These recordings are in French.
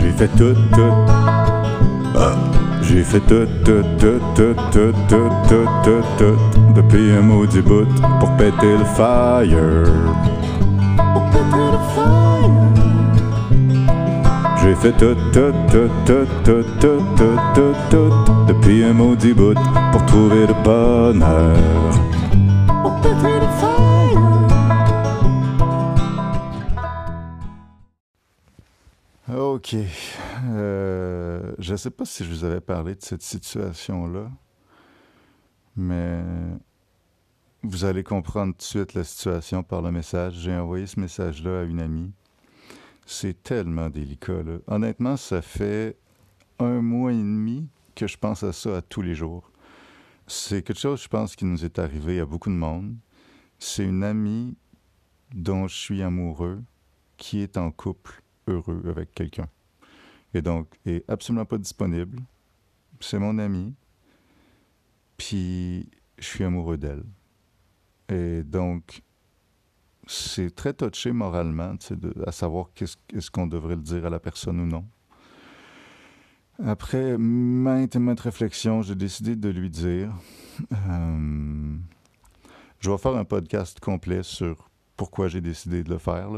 J'ai fait tout, tout. Ah. J'ai fait tout, tout, tout, tout, tout, tout, tout, tout, tout, depuis un maudit bout pour péter le fire. J'ai fait tout, tout, tout, tout, tout, tout, tout, tout, tout, depuis un maudit bout pour trouver le bonheur. Ok. Euh, je ne sais pas si je vous avais parlé de cette situation-là, mais vous allez comprendre tout de suite la situation par le message. J'ai envoyé ce message-là à une amie. C'est tellement délicat. Là. Honnêtement, ça fait un mois et demi que je pense à ça à tous les jours. C'est quelque chose, je pense, qui nous est arrivé à beaucoup de monde. C'est une amie dont je suis amoureux qui est en couple heureux avec quelqu'un. Et donc, est absolument pas disponible. C'est mon ami. Puis, je suis amoureux d'elle. Et donc, c'est très touché moralement, de, à savoir qu'est-ce, est-ce qu'on devrait le dire à la personne ou non. Après maintes et maintes réflexions, j'ai décidé de lui dire. Euh, je vais faire un podcast complet sur pourquoi j'ai décidé de le faire,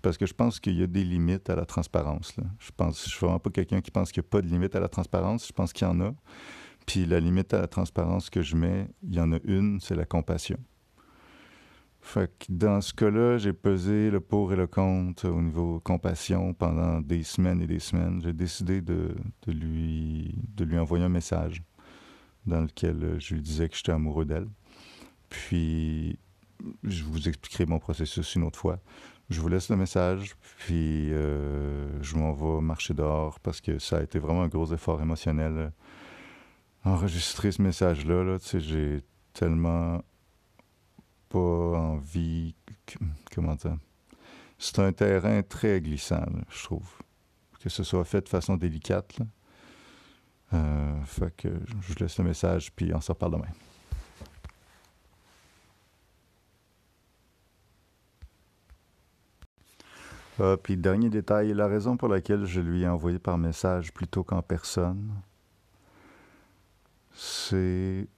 parce que je pense qu'il y a des limites à la transparence. Je pense, je suis vraiment pas quelqu'un qui pense qu'il n'y a pas de limite à la transparence. Je pense qu'il y en a. Puis la limite à la transparence que je mets, il y en a une, c'est la compassion. Fait que dans ce cas-là, j'ai pesé le pour et le contre au niveau compassion pendant des semaines et des semaines. J'ai décidé de, lui envoyer un message dans lequel je lui disais que j'étais amoureux d'elle. Puis je vous expliquerai mon processus une autre fois. Je vous laisse le message, puis euh, je m'en vais marcher dehors parce que ça a été vraiment un gros effort émotionnel. Enregistrer ce message-là, là, j'ai tellement pas envie. Comment dire? C'est un terrain très glissant, je trouve. Que ce soit fait de façon délicate. Là. Euh, je vous laisse le message, puis on se reparle demain. Euh, puis dernier détail, la raison pour laquelle je lui ai envoyé par message plutôt qu'en personne, c'est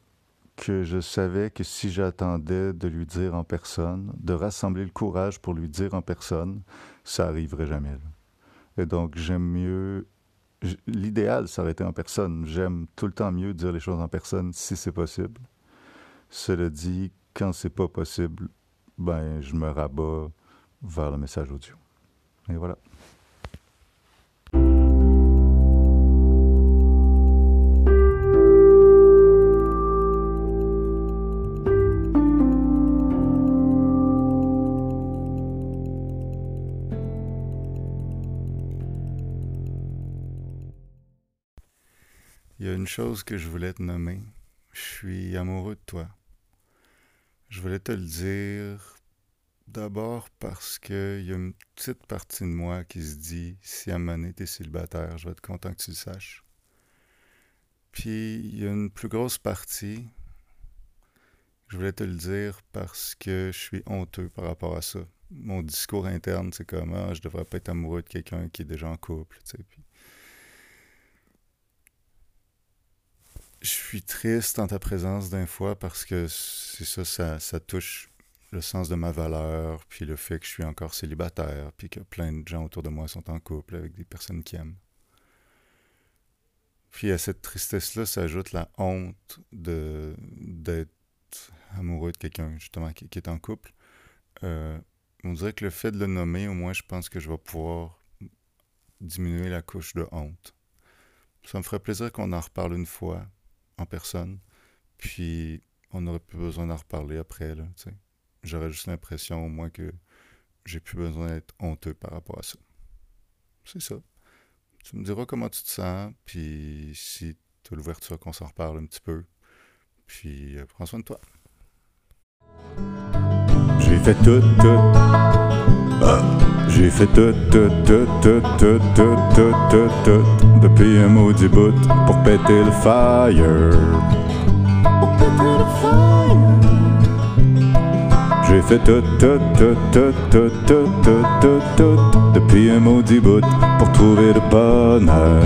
que je savais que si j'attendais de lui dire en personne, de rassembler le courage pour lui dire en personne, ça arriverait jamais. Et donc j'aime mieux l'idéal, été en personne. J'aime tout le temps mieux dire les choses en personne si c'est possible. Cela dit, quand c'est pas possible, ben je me rabats vers le message audio. Et voilà. Il y a une chose que je voulais te nommer. Je suis amoureux de toi. Je voulais te le dire D'abord parce qu'il y a une petite partie de moi qui se dit si à un t'es célibataire, je vais être content que tu le saches. Puis il y a une plus grosse partie, je voulais te le dire parce que je suis honteux par rapport à ça. Mon discours interne, c'est comme ah, je devrais pas être amoureux de quelqu'un qui est déjà en couple. Tu sais, puis... Je suis triste en ta présence d'un fois parce que c'est ça, ça, ça touche le sens de ma valeur, puis le fait que je suis encore célibataire, puis que plein de gens autour de moi sont en couple avec des personnes qui aiment. Puis à cette tristesse-là s'ajoute la honte d'être amoureux de quelqu'un justement qui, est en couple. Euh, on dirait que le fait de le nommer, au moins, je pense que je vais pouvoir diminuer la couche de honte. Ça me ferait plaisir qu'on en reparle une fois en personne, puis on n'aurait plus besoin d'en reparler après, j'aurais juste l'impression au moins que j'ai plus besoin d'être honteux par rapport à ça. C'est ça. Tu me diras comment tu te sens, puis si tu as l'ouverture qu'on s'en reparle un petit peu. Puis euh, prends soin de toi. J'ai fait tout, tout. Ah. J'ai fait tout, tout, tout, tout, tout, tout, tout, tout, tout, depuis un maudit bout pour péter le fire. Pour péter le fire. J'ai fait tout, tout, tout, tout, tout, tout, tout, tout, tout, depuis un maudit bout pour trouver le bonheur.